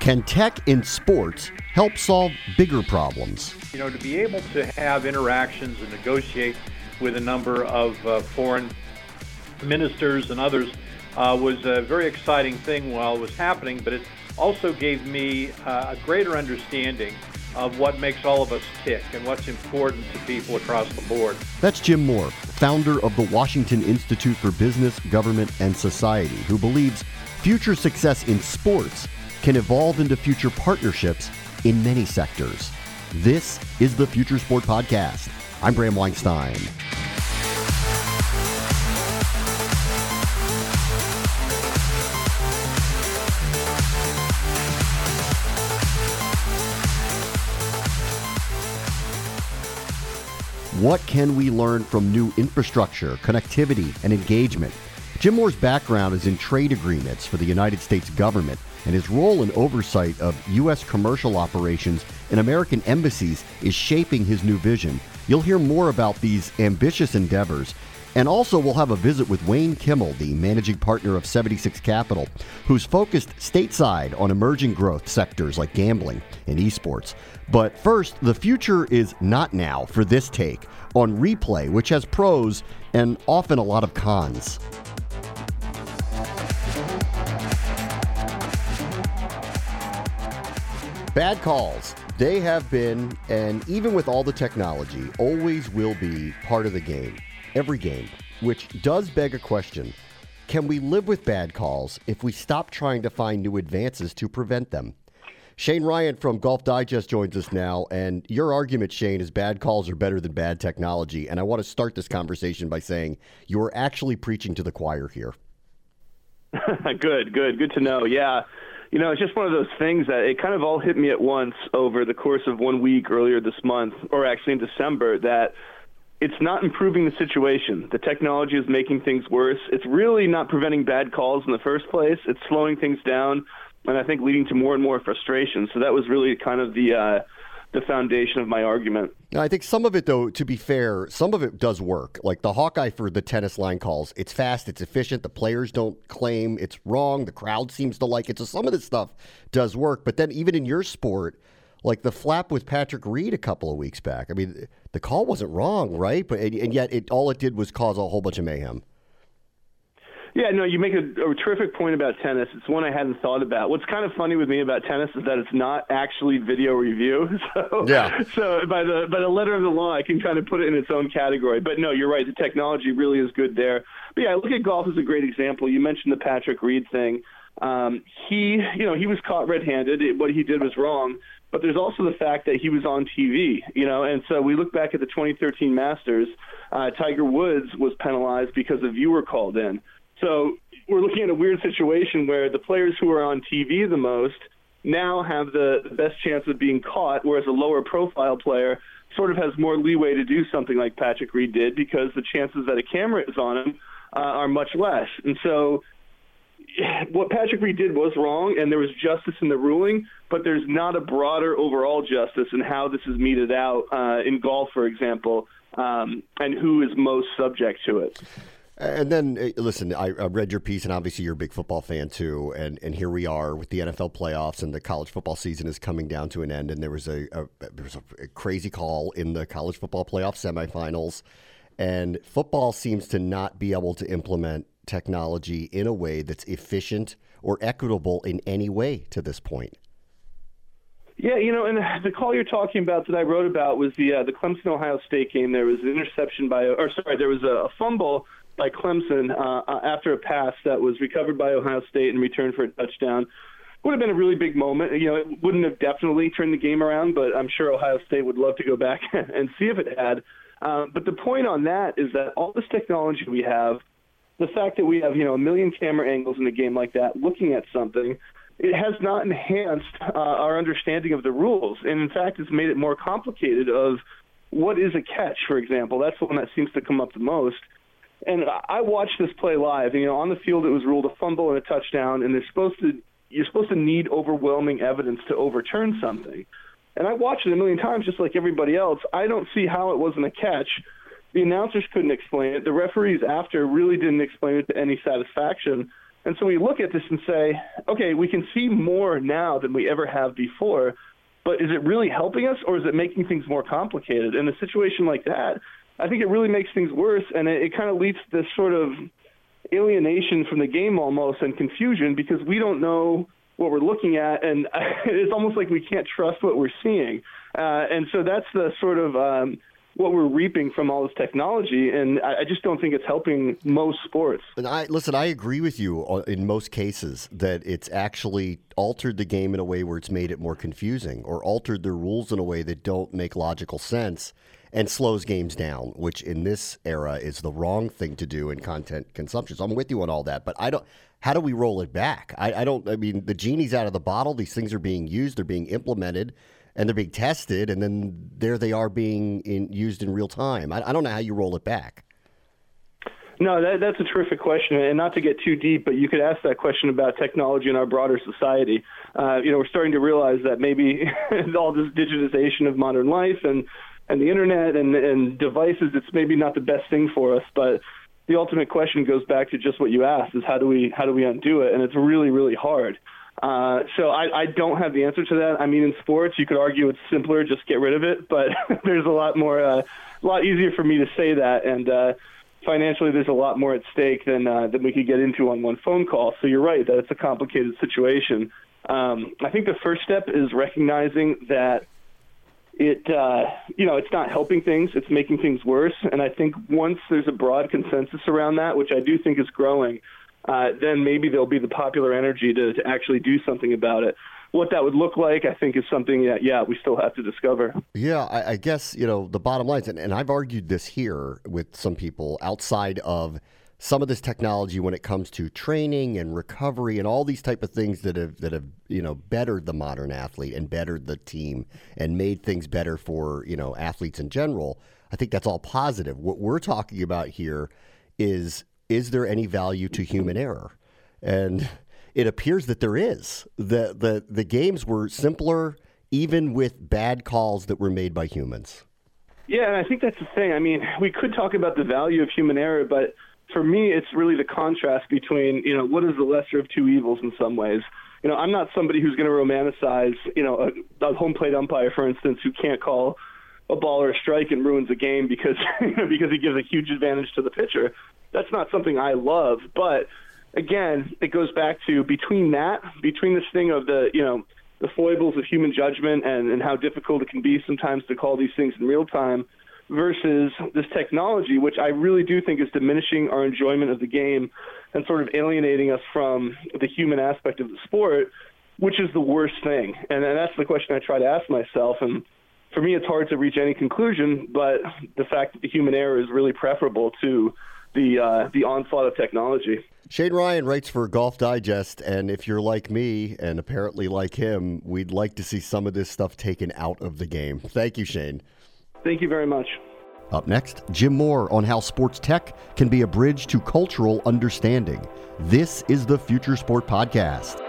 Can tech in sports help solve bigger problems? You know, to be able to have interactions and negotiate with a number of uh, foreign ministers and others uh, was a very exciting thing while it was happening, but it also gave me uh, a greater understanding of what makes all of us tick and what's important to people across the board. That's Jim Moore, founder of the Washington Institute for Business, Government, and Society, who believes future success in sports can evolve into future partnerships in many sectors. This is the Future Sport Podcast. I'm Bram Weinstein. What can we learn from new infrastructure, connectivity, and engagement? Jim Moore's background is in trade agreements for the United States government, and his role in oversight of U.S. commercial operations in American embassies is shaping his new vision. You'll hear more about these ambitious endeavors. And also, we'll have a visit with Wayne Kimmel, the managing partner of 76 Capital, who's focused stateside on emerging growth sectors like gambling and esports. But first, the future is not now for this take on replay, which has pros and often a lot of cons. Bad calls. They have been, and even with all the technology, always will be part of the game. Every game. Which does beg a question Can we live with bad calls if we stop trying to find new advances to prevent them? Shane Ryan from Golf Digest joins us now. And your argument, Shane, is bad calls are better than bad technology. And I want to start this conversation by saying you're actually preaching to the choir here. good, good, good to know. Yeah you know, it's just one of those things that it kind of all hit me at once over the course of one week earlier this month, or actually in December, that it's not improving the situation. The technology is making things worse. It's really not preventing bad calls in the first place. It's slowing things down, and I think leading to more and more frustration. So that was really kind of the uh, the foundation of my argument. I think some of it, though, to be fair, some of it does work. Like the Hawkeye for the tennis line calls, it's fast, it's efficient. The players don't claim it's wrong. The crowd seems to like it. So some of this stuff does work. But then even in your sport, like the flap with Patrick Reed a couple of weeks back, I mean, the call wasn't wrong, right? But and yet, it all it did was cause a whole bunch of mayhem. Yeah, no, you make a, a terrific point about tennis. It's one I hadn't thought about. What's kind of funny with me about tennis is that it's not actually video review. So, yeah. So by the by the letter of the law, I can kind of put it in its own category. But no, you're right. The technology really is good there. But yeah, look at golf as a great example. You mentioned the Patrick Reed thing. Um, he, you know, he was caught red-handed. It, what he did was wrong. But there's also the fact that he was on TV, you know, and so we look back at the 2013 Masters. Uh, Tiger Woods was penalized because a viewer called in. So we're looking at a weird situation where the players who are on TV the most now have the, best chance of being caught, whereas a lower profile player sort of has more leeway to do something like Patrick Reed did because the chances that a camera is on him uh, are much less. And so what Patrick Reed did was wrong, and there was justice in the ruling, but there's not a broader overall justice in how this is meted out uh, in golf, for example, um, and who is most subject to it. And then, eh, listen, I, I, read your piece, and obviously you're a big football fan too. And and here we are with the NFL playoffs, and the college football season is coming down to an end. And there was a, a there was a crazy call in the college football playoff semifinals, and football seems to not be able to implement technology in a way that's efficient or equitable in any way to this point. Yeah, you know, and the call you're talking about that I wrote about was the uh, the Clemson Ohio State game. There was an interception by, or sorry, there was a fumble by Clemson uh, uh, after a pass that was recovered by Ohio State and returned for a touchdown. Would have been a really big moment. You know, it wouldn't have definitely turned the game around, but I'm sure Ohio State would love to go back and see if it had. Uh, but the point on that is that all this technology we have, the fact that we have you know a million camera angles in a game like that, looking at something, it has not enhanced uh, our understanding of the rules, and in fact, it's made it more complicated. Of what is a catch, for example? That's the one that seems to come up the most. And I watched this play live. You know, on the field, it was ruled a fumble and a touchdown, and they're supposed to you're supposed to need overwhelming evidence to overturn something. And I watched it a million times, just like everybody else. I don't see how it wasn't a catch. The announcers couldn't explain it. The referees after really didn't explain it to any satisfaction. And so we look at this and say, okay, we can see more now than we ever have before. But is it really helping us, or is it making things more complicated? In a situation like that, I think it really makes things worse, and it, it kind of leads to this sort of alienation from the game almost and confusion because we don't know what we're looking at, and it's almost like we can't trust what we're seeing. Uh, and so that's the sort of um, what we're reaping from all this technology, and I, I just don't think it's helping most sports. And I listen, I agree with you in most cases that it's actually altered the game in a way where it's made it more confusing, or altered the rules in a way that don't make logical sense and slows games down, which in this era is the wrong thing to do in content consumption. So I'm with you on all that, but I don't. How do we roll it back? I, I don't. I mean, the genie's out of the bottle. These things are being used. They're being implemented and they're being tested, and then there they are being in, used in real time. I, I don't know how you roll it back. No, that, that's a terrific question, and not to get too deep, but you could ask that question about technology in our broader society. Uh, you know, we're starting to realize that maybe all this digitization of modern life and and the internet and and devices, it's maybe not the best thing for us, but the ultimate question goes back to just what you asked: is how do we how do we undo it? And it's really really hard. Uh, so I, I don't have the answer to that. I mean, in sports, you could argue it's simpler, just get rid of it. But there's a lot more, uh, a lot easier for me to say that. And uh, financially, there's a lot more at stake than uh, than we could get into on one phone call. So you're right that it's a complicated situation. Um, I think the first step is recognizing that it, uh, you know, it's not helping things; it's making things worse. And I think once there's a broad consensus around that, which I do think is growing uh, then maybe there'll be the popular energy to, to actually do something about it. What that would look like, I think, is something that, yeah, we still have to discover. Yeah, I, I guess, you know, the bottom line and, and I've argued this here with some people outside of some of this technology when it comes to training and recovery and all these type of things that have that have you know bettered the modern athlete and bettered the team and made things better for you know athletes in general. I think that's all positive. What we're talking about here is is there any value to human error? And it appears that there is. The, the, the games were simpler, even with bad calls that were made by humans. Yeah, and I think that's the thing. I mean, we could talk about the value of human error, but for me, it's really the contrast between, you know, what is the lesser of two evils in some ways. You know, I'm not somebody who's going to romanticize, you know, a, a home plate umpire, for instance, who can't call a ball or a strike and ruins a game because you know, because he gives a huge advantage to the pitcher that's not something I love. But again, it goes back to between that, between this thing of the you know the foibles of human judgment and, and how difficult it can be sometimes to call these things in real time versus this technology, which I really do think is diminishing our enjoyment of the game and sort of alienating us from the human aspect of the sport, which is the worst thing. And, and that's the question I try to ask myself. And for me, it's hard to reach any conclusion, but the fact that the human error is really preferable to the uh, the onslaught of technology. Shane Ryan writes for Golf Digest, and if you're like me and apparently like him, we'd like to see some of this stuff taken out of the game. Thank you, Shane. Thank you very much. Up next, Jim Moore on how sports tech can be a bridge to cultural understanding. This is the Future Sport Podcast.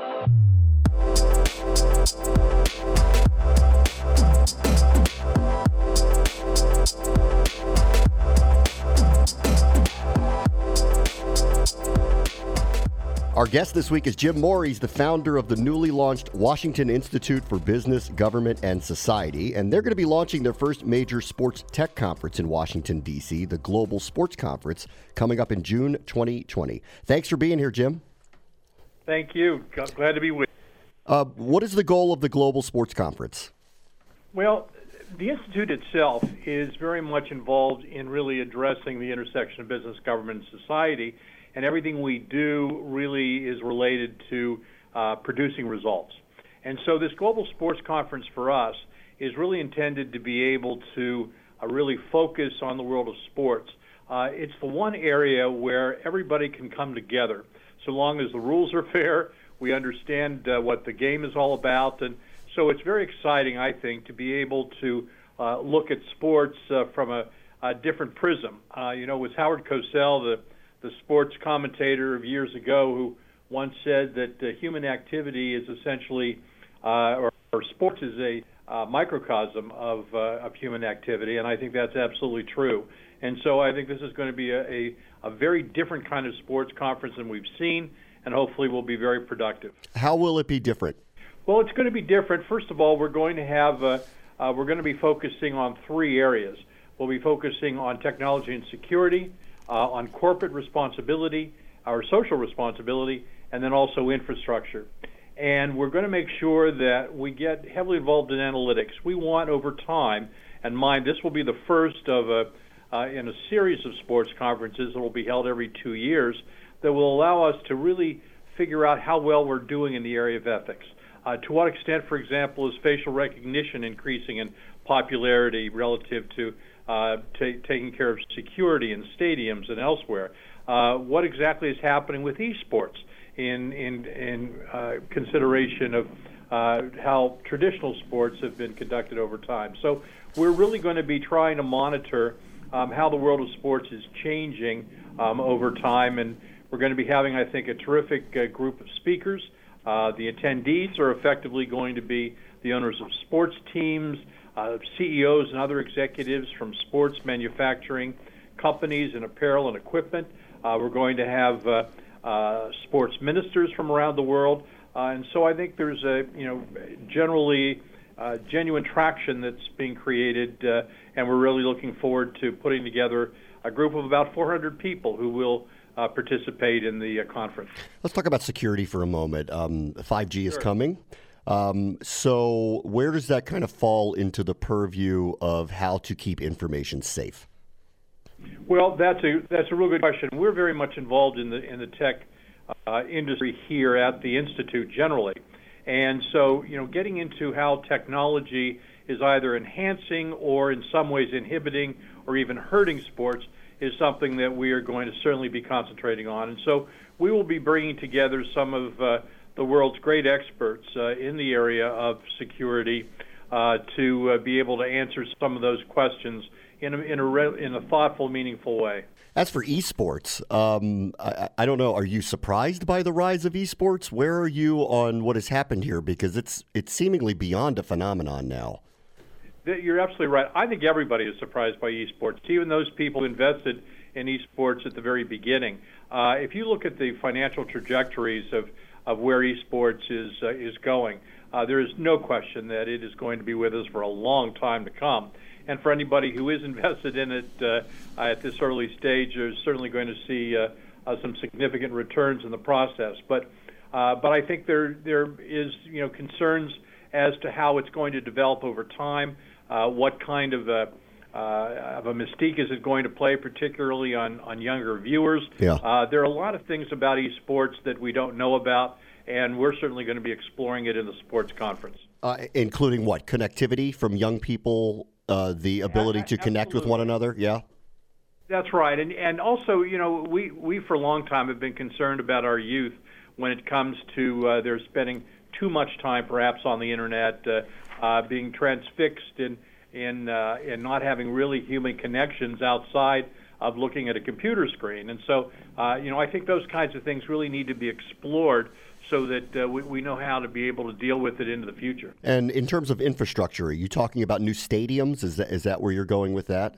Our guest this week is Jim Moore. He's the founder of the newly launched Washington Institute for Business, Government, and Society. And they're going to be launching their first major sports tech conference in Washington, D.C., the Global Sports Conference, coming up in June 2020. Thanks for being here, Jim. Thank you. Glad to be with you. Uh, what is the goal of the Global Sports Conference? Well, the Institute itself is very much involved in really addressing the intersection of business, government, and society and everything we do really is related to uh, producing results. And so this global sports conference for us is really intended to be able to uh, really focus on the world of sports. Uh, it's the one area where everybody can come together, so long as the rules are fair. We understand uh, what the game is all about, and so it's very exciting, I think, to be able to uh, look at sports uh, from a, a different prism. You know, it was Howard Cosell, the the sports commentator of years ago, who once said that uh, human activity is essentially, uh, or, or sports is a uh, microcosm of, uh, of human activity, and I think that's absolutely true. And so I think this is going to be a, a, a very different kind of sports conference than we've seen, and hopefully will be very productive. How will it be different? Well, it's going to be different. First of all, we're going to have uh, uh, we're going to be focusing on three areas. We'll be focusing on technology and security, uh, on corporate responsibility, our social responsibility, and then also infrastructure. And we're going to make sure that we get heavily involved in analytics. We want over time, and mind, this will be the first of a uh, in a series of sports conferences that will be held every two years that will allow us to really figure out how well we're doing in the area of ethics. Uh, to what extent, for example, is facial recognition increasing in popularity relative to uh, t- taking care of security in stadiums and elsewhere? Uh, what exactly is happening with esports in in, in uh, consideration of uh, how traditional sports have been conducted over time? So we're really going to be trying to monitor um, how the world of sports is changing um, over time. And we're going to be having, I think, a terrific uh, group of speakers. The attendees are effectively going to be the owners of sports teams, uh, CEOs and other executives from sports manufacturing companies and apparel and equipment. Uh, we're going to have uh, uh, sports ministers from around the world. and so I think there's a, you know, generally uh, genuine traction that's being created, uh, and we're really looking forward to putting together a group of about 400 people who will uh, participate in the uh, conference. Let's talk about security for a moment. Um, 5G is coming. Um, so, where does that kind of fall into the purview of how to keep information safe? Well, that's a that's a real good question. We're very much involved in the in the tech uh, industry here at the institute generally. And so, you know, getting into how technology is either enhancing or in some ways inhibiting or even hurting sports is something that we are going to certainly be concentrating on. And so we will be bringing together some of uh, the world's great experts uh, in the area of security uh, to uh, be able to answer some of those questions in a, in a, re- in a thoughtful, meaningful way. As for esports, um, I, I, don't know. Are you surprised by the rise of esports? Where are you on what has happened here? Because it's it's seemingly beyond a phenomenon now. You're absolutely right. I think everybody is surprised by esports, even those people who invested in esports at the very beginning. Uh, if you look at the financial trajectories of, of where esports is uh, is going, uh, there is no question that it is going to be with us for a long time to come and for anybody who is invested in it uh, at this early stage, is certainly going to see uh, uh, some significant returns in the process. But uh, but I think there there is you know concerns as to how it's going to develop over time. What kind of of a mystique is it going to play, particularly on on younger viewers? Yeah. Uh, there are a lot of things about esports that we don't know about, and we're certainly going to be exploring it in the sports conference. Uh, including what connectivity from young people uh, the ability to connect with one another. Yeah. That's right, and and also, you know, we we for a long time have been concerned about our youth when it comes to uh, they're spending too much time, perhaps, on the internet, uh, uh, being transfixed in in uh, in not having really human connections outside of looking at a computer screen. And so, uh, you know, I think those kinds of things really need to be explored so that uh, we, we know how to be able to deal with it into the future. And in terms of infrastructure, are you talking about new stadiums? Is that, is that where you're going with that?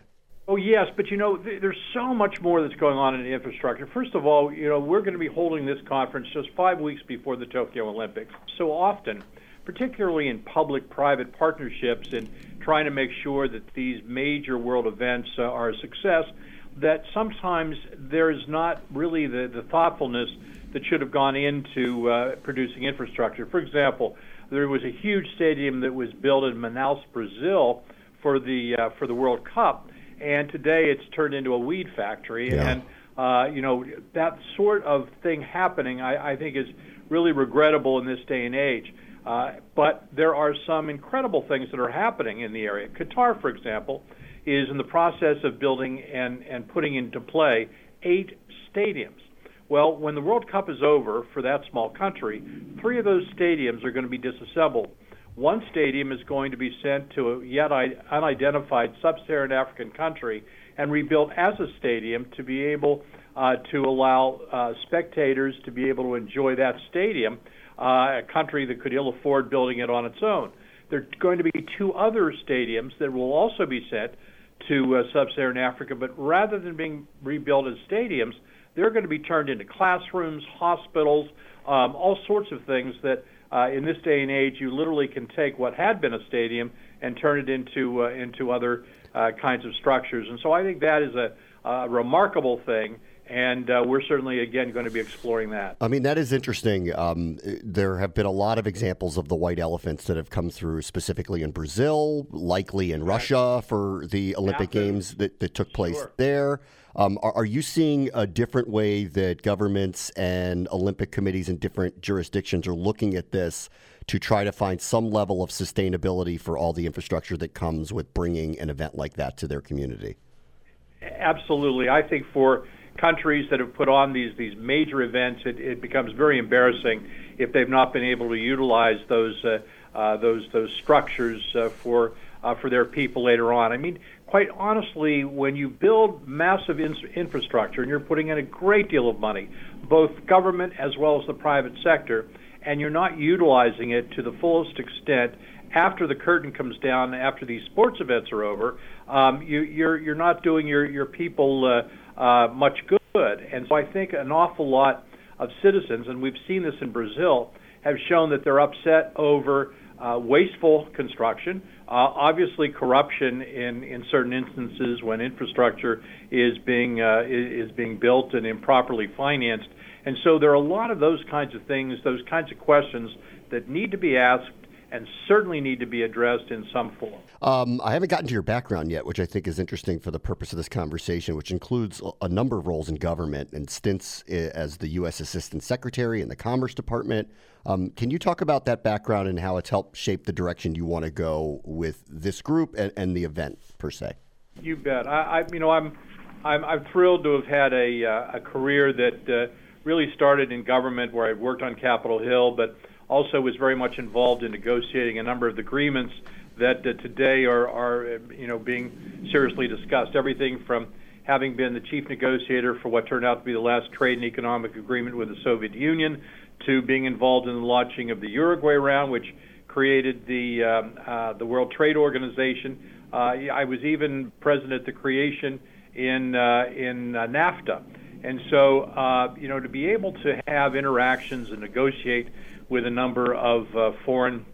Oh yes, but you know th- there's so much more that's going on in the infrastructure. First of all, you know we're going to be holding this conference just five weeks before the Tokyo Olympics. So often, particularly in public-private partnerships and trying to make sure that these major world events uh, are a success, that sometimes there is not really the, the thoughtfulness that should have gone into uh, producing infrastructure. For example, there was a huge stadium that was built in Manaus, Brazil, for the uh, for the World Cup, and today it's turned into a weed factory. Yeah. And uh, you know that sort of thing happening, I, I think, is really regrettable in this day and age. Uh, but there are some incredible things that are happening in the area. Qatar, for example, is in the process of building and, and putting into play eight stadiums. Well, when the World Cup is over for that small country, three of those stadiums are going to be disassembled. One stadium is going to be sent to a yet unidentified sub Saharan African country and rebuilt as a stadium to be able uh, to allow uh, spectators to be able to enjoy that stadium, uh, a country that could ill afford building it on its own. There are going to be two other stadiums that will also be sent to uh, sub Saharan Africa, but rather than being rebuilt as stadiums, they're going to be turned into classrooms, hospitals, um, all sorts of things that uh, in this day and age you literally can take what had been a stadium and turn it into uh, into other uh, kinds of structures. And so I think that is a, a remarkable thing and uh, we're certainly again going to be exploring that. I mean, that is interesting. Um, there have been a lot of examples of the white elephants that have come through, specifically in Brazil, likely in Russia for the Olympic Games that, that took place sure. there. Um, are, are, you seeing a different way that governments and Olympic committees in different jurisdictions are looking at this to try to find some level of sustainability for all the infrastructure that comes with bringing an event like that to their community? Absolutely. I think for countries that have put on these these major events, it, it becomes very embarrassing if they've not been able to utilize those uh, uh, those those structures uh, for uh, for their people later on. I mean, quite honestly, when you build massive in- infrastructure and you're putting in a great deal of money, both government as well as the private sector, and you're not utilizing it to the fullest extent after the curtain comes down, after these sports events are over, um, you, you're you're not doing your your people uh, uh, much good. And so I think an awful lot of citizens, and we've seen this in Brazil, have shown that they're upset over uh, wasteful construction, uh, obviously corruption in, in certain instances when infrastructure is being uh, is being built and improperly financed, and so there are a lot of those kinds of things, those kinds of questions that need to be asked and certainly need to be addressed in some form. Um, I haven't gotten to your background yet, which I think is interesting for the purpose of this conversation, which includes a number of roles in government and stints as the U.S. Assistant Secretary in the Commerce Department. Um, can you talk about that background and how it's helped shape the direction you want to go with this group and, and the event per se? You bet. I, I you know, I'm, I'm, I'm thrilled to have had a, uh, a career that uh, really started in government, where I worked on Capitol Hill, but also was very much involved in negotiating a number of agreements that uh, today are, are, you know, being seriously discussed. Everything from having been the chief negotiator for what turned out to be the last trade and economic agreement with the Soviet Union, to being involved in the launching of the Uruguay round, which created the um, uh, the World Trade Organization. Uh, I was even present at the creation in uh, in uh, NAFTA, and so uh, you know to be able to have interactions and negotiate with a number of uh, foreign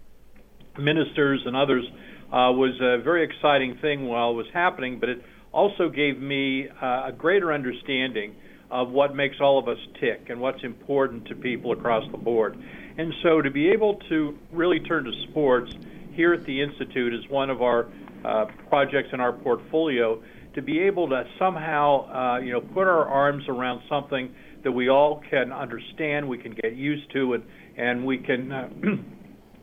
ministers and others uh, was a very exciting thing while it was happening, but it also gave me uh, a greater understanding of what makes all of us tick and what's important to people across the board. And so to be able to really turn to sports here at the Institute is one of our uh, projects in our portfolio to be able to somehow, uh, you know, put our arms around something that we all can understand, we can get used to, and, and we can uh,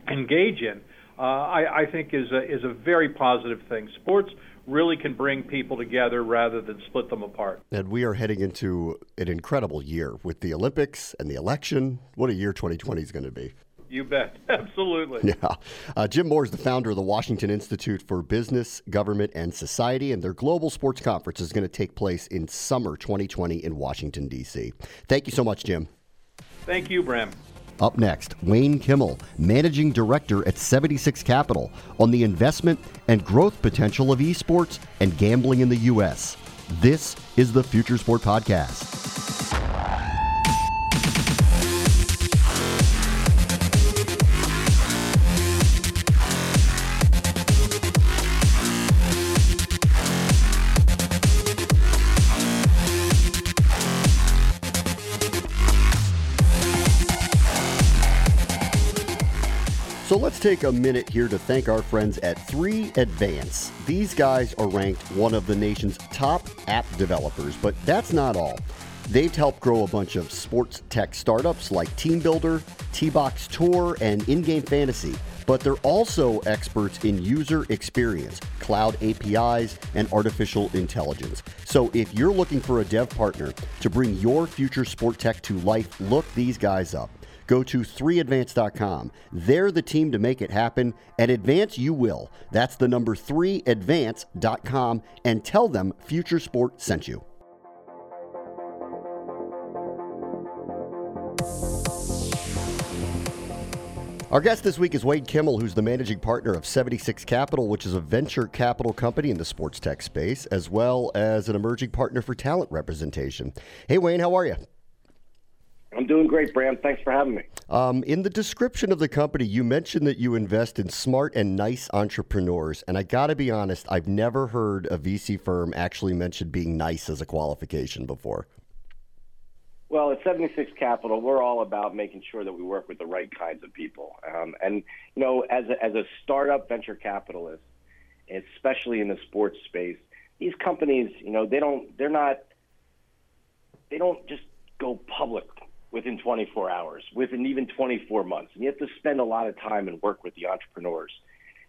engage in, uh, I, I think is a, is a very positive thing. Sports really can bring people together rather than split them apart. And we are heading into an incredible year with the Olympics and the election. What a year 2020 is going to be. You bet. Absolutely. Yeah. Uh, Jim Moore is the founder of the Washington Institute for Business, Government, and Society, and their global sports conference is going to take place in summer 2020 in Washington, D.C. Thank you so much, Jim. Thank you, Bram. Up next, Wayne Kimmel, Managing Director at 76 Capital, on the investment and growth potential of esports and gambling in the U.S. This is the Future Sport Podcast. Take a minute here to thank our friends at 3 Advance. These guys are ranked one of the nation's top app developers, but that's not all. They've helped grow a bunch of sports tech startups like TeamBuildr, T-Box Tour, and In-Game Fantasy. but they're also experts in user experience, cloud APIs, and artificial intelligence. So if you're looking for a dev partner to bring your future sport tech to life, look these guys up. Go to 3advance.com. They're the team to make it happen. and advance, you will. That's the number 3advance.com and tell them Future Sport sent you. Our guest this week is Wayne Kimmel, who's the managing partner of 76 Capital, which is a venture capital company in the sports tech space, as well as an emerging partner for talent representation. Hey, Wayne, how are you? I'm doing great, Bram. Thanks for having me. Um, in the description of the company, you mentioned that you invest in smart and nice entrepreneurs. And I got to be honest, I've never heard a VC firm actually mention being nice as a qualification before. Well, at 76 Capital, we're all about making sure that we work with the right kinds of people. Um, and, you know, as a, as a startup venture capitalist, especially in the sports space, these companies, you know, they don't, they're not, they don't just go public within 24 hours, within even 24 months. And you have to spend a lot of time and work with the entrepreneurs.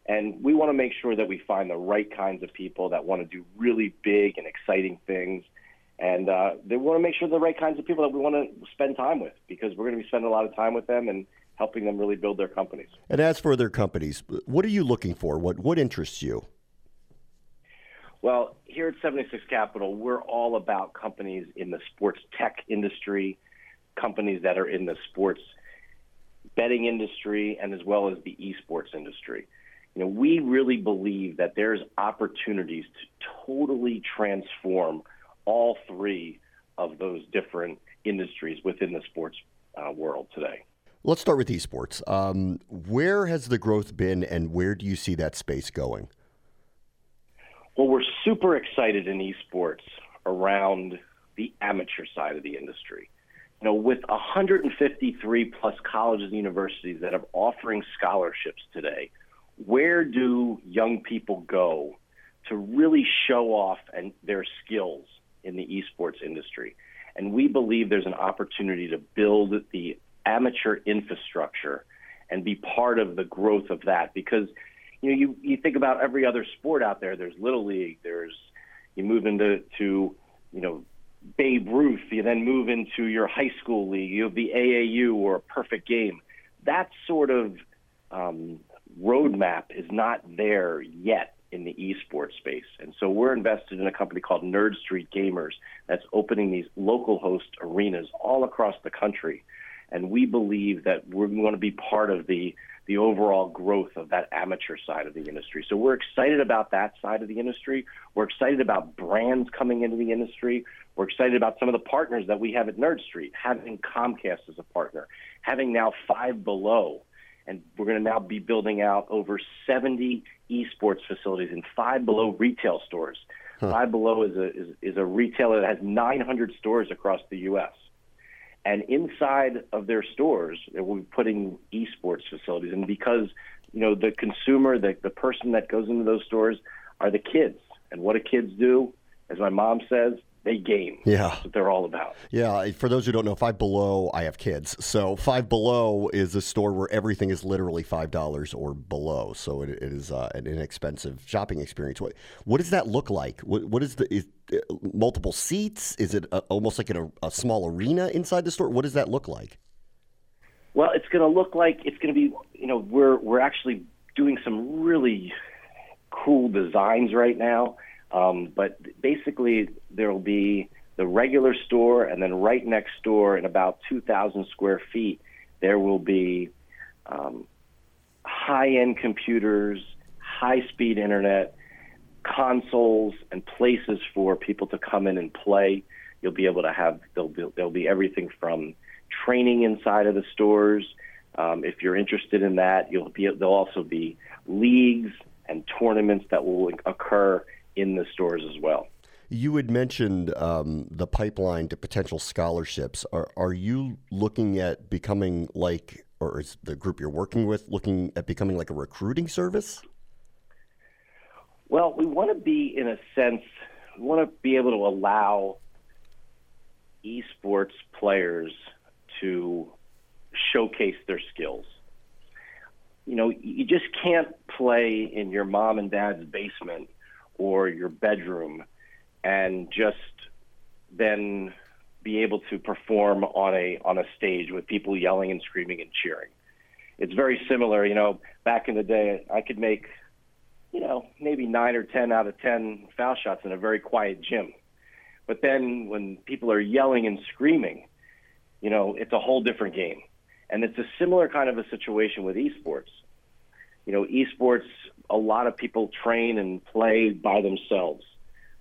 And we want to make sure that we find the right kinds of people that want to do really big and exciting things and uh, they want to make sure the right kinds of people that we want to spend time with because we're going to be spending a lot of time with them and helping them really build their companies. And as for their companies, what are you looking for? What what interests you? Well, here at 76 Capital, we're all about companies in the sports tech industry, companies that are in the sports betting industry, and as well as the esports industry. You know, we really believe that there's opportunities to totally transform all three of those different industries within the sports uh, world today. Let's start with esports. Um, where has the growth been, and where do you see that space going? Well, we're super excited in esports around the amateur side of the industry. Know, with 153 plus colleges and universities that are offering scholarships today, where do young people go to really show off and their skills in the esports industry. And we believe there's an opportunity to build the amateur infrastructure and be part of the growth of that because you know you, you think about every other sport out there there's little league there's you move into to you know Babe Ruth you then move into your high school league you have the AAU or a perfect game that sort of um, roadmap is not there yet in the esports space. And so we're invested in a company called Nerd Street Gamers that's opening these Localhost arenas all across the country. And we believe that we're going to be part of the the overall growth of that amateur side of the industry. So we're excited about that side of the industry. We're excited about brands coming into the industry. We're excited about some of the partners that we have at Nerd Street, having Comcast as a partner, having now Five Below and we're going to now be building out over 70 esports facilities in Five Below retail stores. Huh. Five Below is a is, is a retailer that has 900 stores across the U.S. And inside of their stores, they will be putting esports facilities. And because you know the consumer, the the person that goes into those stores are the kids. And what do kids do? As my mom says, they game. Yeah, That's what they're all about. Yeah, for those who don't know, Five Below, I have kids, so Five Below is a store where everything is literally five dollars or below. So it, it is uh, an inexpensive shopping experience. What what does that look like? What, what is the is, uh, multiple seats? Is it a, almost like a, a small arena inside the store? What does that look like? Well, it's going to look like it's going to be. You know, we're we're actually doing some really cool designs right now um, but basically, there will be the regular store, and then right next door, in about 2,000 square feet, there will be um, high end computers, high speed internet, consoles, and places for people to come in and play. You'll be able to have, there'll be, there'll be everything from training inside of the stores. Um, if you're interested in that, you'll be, there'll also be leagues and tournaments that will occur in the stores as well. You had mentioned um, the pipeline to potential scholarships. Are, are you looking at becoming like, or is the group you're working with looking at becoming like a recruiting service? Well, we want to be, in a sense, we want to be able to allow esports players to showcase their skills. you know, you just can't play in your mom and dad's basement or your bedroom and just then be able to perform on a on a stage with people yelling and screaming and cheering. It's very similar, you know, back in the day I could make you know, maybe 9 or 10 out of 10 foul shots in a very quiet gym. But then when people are yelling and screaming, you know, it's a whole different game. And it's a similar kind of a situation with esports. You know, esports, a lot of people train and play by themselves.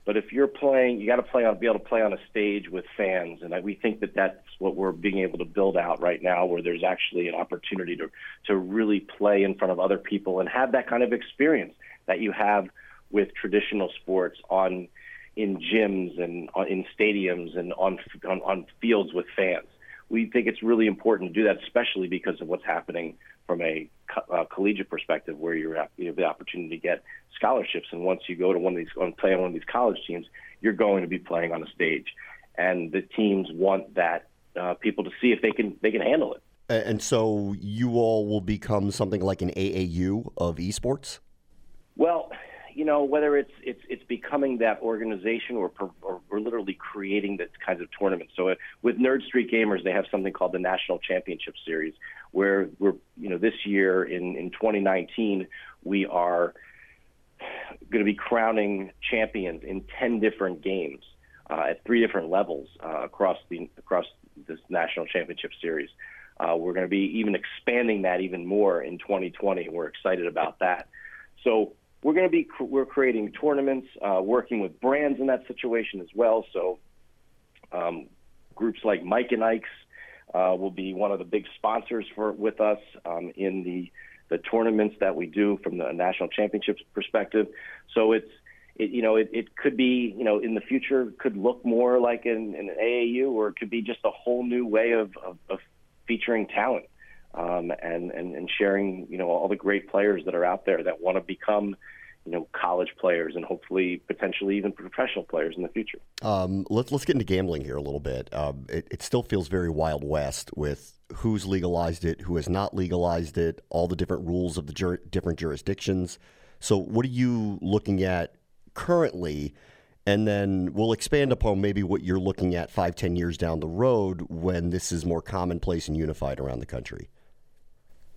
But if you're playing, you got to play on, be able to play on a stage with fans, and we think that that's what we're being able to build out right now, where there's actually an opportunity to to really play in front of other people and have that kind of experience that you have with traditional sports on in gyms and on, in stadiums and on, on on fields with fans we think it's really important to do that, especially because of what's happening from a uh, collegiate perspective, where you're at, you have the opportunity to get scholarships. And once you go to one of these, and play on one of these college teams, you're going to be playing on a stage, and the teams want that uh, people to see if they can they can handle it. And so, you all will become something like an AAU of esports. Well, you know, whether it's it's it's becoming that organization or, or we're literally creating that kinds of tournaments. So uh, with Nerd Street Gamers, they have something called the National Championship Series, where we're you know this year in in 2019 we are going to be crowning champions in 10 different games uh, at three different levels uh, across the across this National Championship Series. Uh, we're going to be even expanding that even more in 2020. We're excited about that. So we're going to be we're creating tournaments, uh, working with brands in that situation as well. So um, groups like Mike and Ike's uh, will be one of the big sponsors for with us um, in the the tournaments that we do from the national championships perspective. So it's it, you know, it, it could be, you know, in the future could look more like an, an AAU, or it could be just a whole new way of, of, of featuring talent um, and, and and sharing, you know, all the great players that are out there that want to become, you know, college players and hopefully potentially even professional players in the future. Um, let's let's get into gambling here a little bit. Um, it, it still feels very wild west with who's legalized it, who has not legalized it, all the different rules of the jur- different jurisdictions. So, what are you looking at currently? And then we'll expand upon maybe what you're looking at five, ten years down the road when this is more commonplace and unified around the country.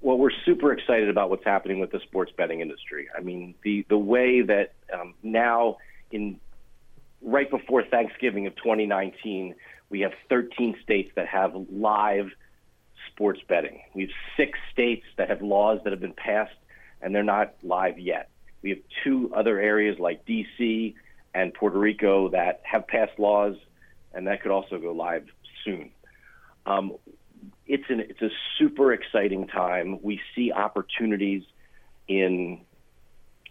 Well, we're super excited about what's happening with the sports betting industry. I mean, the the way that um, now in right before Thanksgiving of 2019, we have 13 states that have live sports betting. We have six states that have laws that have been passed and they're not live yet. We have two other areas like DC and Puerto Rico that have passed laws and that could also go live soon. Um, it's an it's a super exciting time. We see opportunities in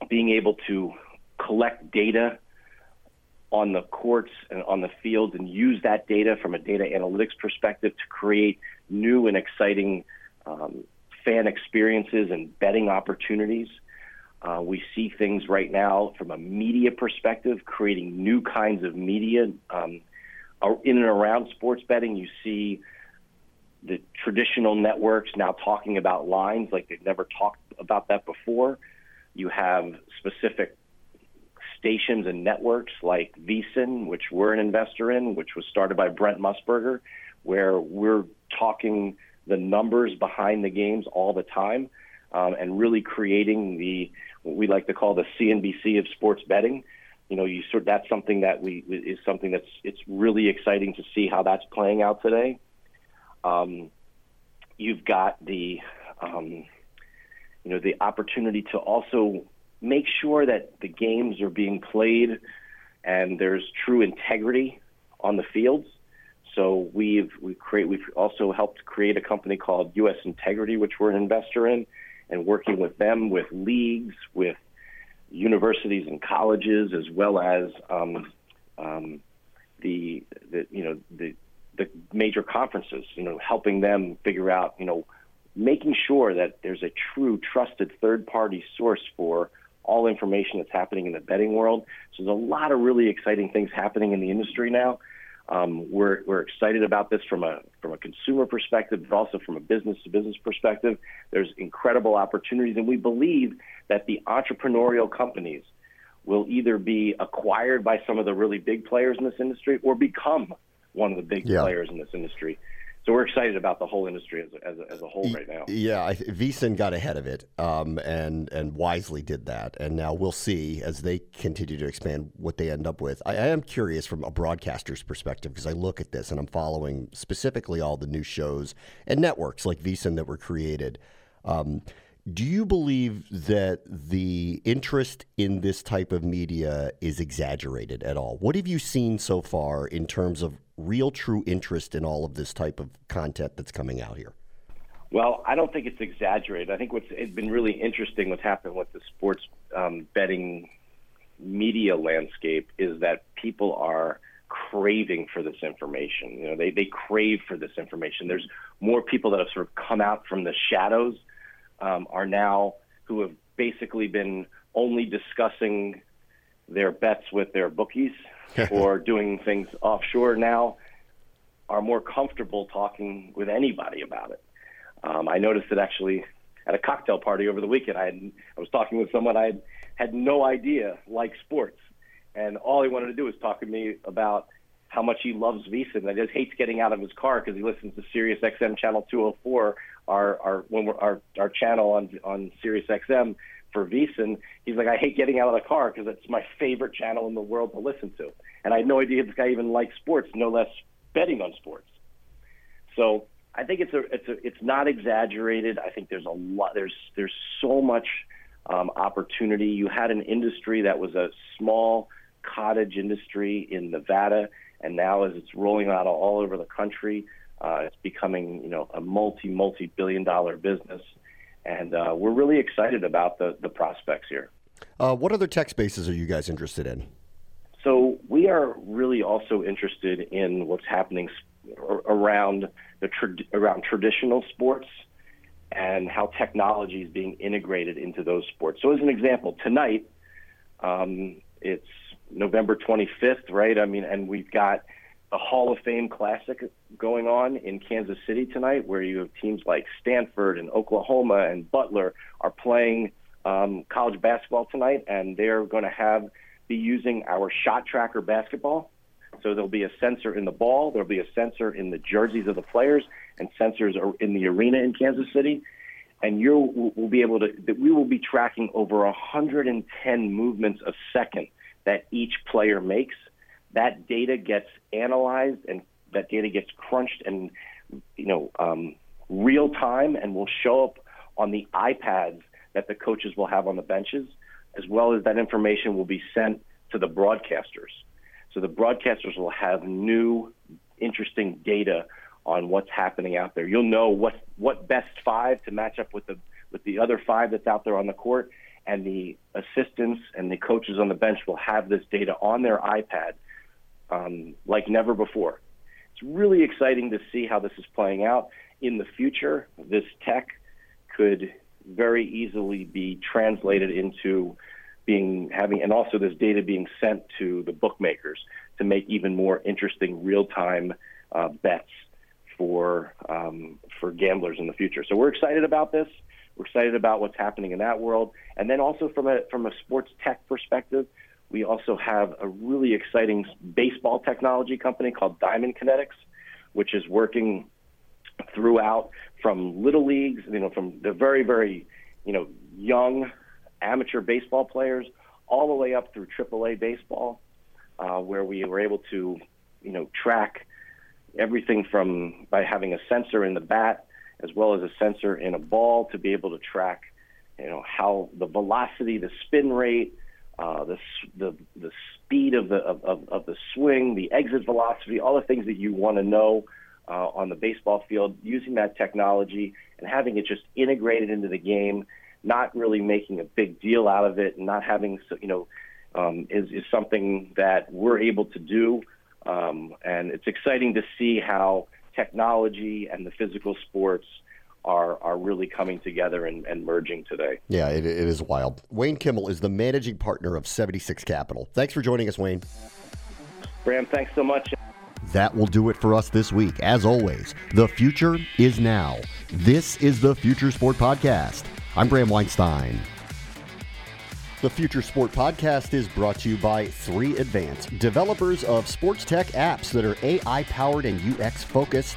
being able to collect data on the courts and on the field and use that data from a data analytics perspective to create new and exciting um, fan experiences and betting opportunities. Uh, we see things right now from a media perspective, creating new kinds of media um, in and around sports betting. You see the traditional networks now talking about lines like they've never talked about that before. You have specific stations and networks like VSiN, which we're an investor in, which was started by Brent Musburger, where we're talking the numbers behind the games all the time um, and really creating the what we like to call the CNBC of sports betting. You know, you sort that's something that we is something that's it's really exciting to see how that's playing out today. Um, you've got the um, you know the opportunity to also make sure that the games are being played and there's true integrity on the fields. So we've we create we've also helped create a company called U.S. Integrity, which we're an investor in, and working with them with leagues, with universities and colleges, as well as um, um, the, the you know the the major conferences, you know, helping them figure out, you know, making sure that there's a true trusted third party source for all information that's happening in the betting world. So there's a lot of really exciting things happening in the industry now. Um, we're we're excited about this from a from a consumer perspective, but also from a business to business perspective. There's incredible opportunities, and we believe that the entrepreneurial companies will either be acquired by some of the really big players in this industry or become one of the big yeah. players in this industry. So we're excited about the whole industry as a, as a, as a whole right now. Yeah, I, VSiN got ahead of it, um, and and wisely did that. And now we'll see as they continue to expand what they end up with. I, I am curious from a broadcaster's perspective because I look at this and I'm following specifically all the new shows and networks like VSiN that were created. Um, do you believe that the interest in this type of media is exaggerated at all? What have you seen so far in terms of real, true interest in all of this type of content that's coming out here? Well, I don't think it's exaggerated. I think what's been really interesting what's happened with the sports um, betting media landscape is that people are craving for this information. You know, they they crave for this information. There's more people that have sort of come out from the shadows, um, are now who have basically been only discussing their bets with their bookies or doing things offshore now are more comfortable talking with anybody about it. Um, I noticed it actually at a cocktail party over the weekend. I, had, I was talking with someone I had, had no idea liked sports, and all he wanted to do was talk to me about how much he loves VSiN and just hates getting out of his car because he listens to Sirius XM channel 204, our our when we're, our our channel on on Sirius XM for VSiN. He's like, I hate getting out of the car because it's my favorite channel in the world to listen to. And I had no idea this guy even likes sports, no less betting on sports. So I think it's a it's a it's not exaggerated. I think there's a lot there's there's so much um, opportunity. You had an industry that was a small cottage industry in Nevada, and now as it's rolling out all over the country, uh, it's becoming you know a multi multi billion dollar business and uh, we're really excited about the the prospects here. Uh, what other tech spaces are you guys interested in? So we are really also interested in what's happening around the tra- around traditional sports and how technology is being integrated into those sports. So, as an example, tonight um, it's November 25th, right? I mean, and we've got a Hall of Fame Classic going on in Kansas City tonight, where you have teams like Stanford and Oklahoma and Butler are playing um, college basketball tonight, and they're going to have be using our shot tracker basketball. So there'll be a sensor in the ball, there'll be a sensor in the jerseys of the players, and sensors are in the arena in Kansas City. And you will be able to, that we will be tracking over 110 movements a second that each player makes that data gets analyzed and that data gets crunched and you know um, real time and will show up on the iPads that the coaches will have on the benches, as well as that information will be sent to the broadcasters. So the broadcasters will have new, interesting data on what's happening out there. You'll know what what best five to match up with the with the other five that's out there on the court, and the assistants and the coaches on the bench will have this data on their iPad um, like never before. It's really exciting to see how this is playing out. In the future, this tech could very easily be translated into being having and also this data being sent to the bookmakers to make even more interesting real-time uh, bets for um, for gamblers in the future. So we're excited about this. We're excited about what's happening in that world, and then also from a from a sports tech perspective, we also have a really exciting baseball technology company called Diamond Kinetics, which is working throughout from little leagues, you know, from the very, very, you know, young amateur baseball players all the way up through AAA baseball, uh, where we were able to, you know, track everything from by having a sensor in the bat as well as a sensor in a ball to be able to track, you know, how the velocity, the spin rate, uh, the, the the speed of the of, of, the swing, the exit velocity, all the things that you want to know uh, on the baseball field, using that technology and having it just integrated into the game, not really making a big deal out of it, and not having so you know um, is is something that we're able to do, um, and it's exciting to see how technology and the physical sports are are really coming together and, and merging today. Yeah, it, it is wild. Wayne Kimmel is the managing partner of 76 Capital. Thanks for joining us, Wayne. Bram, thanks so much. That will do it for us this week. As always, the future is now. This is the Future Sport Podcast. I'm Bram Weinstein. The Future Sport Podcast is brought to you by 3 Advance, developers of sports tech apps that are AI powered and UX focused.